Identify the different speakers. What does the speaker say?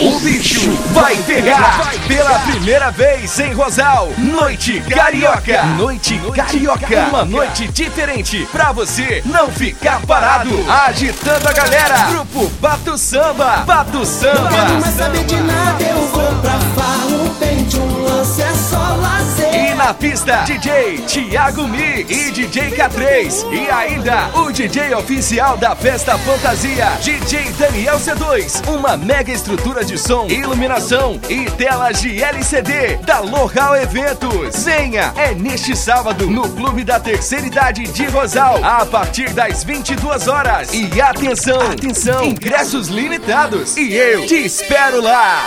Speaker 1: O bicho vai pegar pela primeira vez em Rosal. Noite Carioca. Noite Carioca. Uma noite diferente pra você não ficar parado. Agitando a galera. Grupo Bato Samba. Bato Samba.
Speaker 2: Mas saber de nada,
Speaker 1: pista, DJ Thiago Mix e DJ K3. E ainda o DJ oficial da festa fantasia, DJ Daniel C2. Uma mega estrutura de som, iluminação e telas de LCD da Local Eventos. Venha, é neste sábado no Clube da Terceira Idade de Rosal, a partir das 22 horas. E atenção, atenção, ingressos limitados. E eu te espero lá.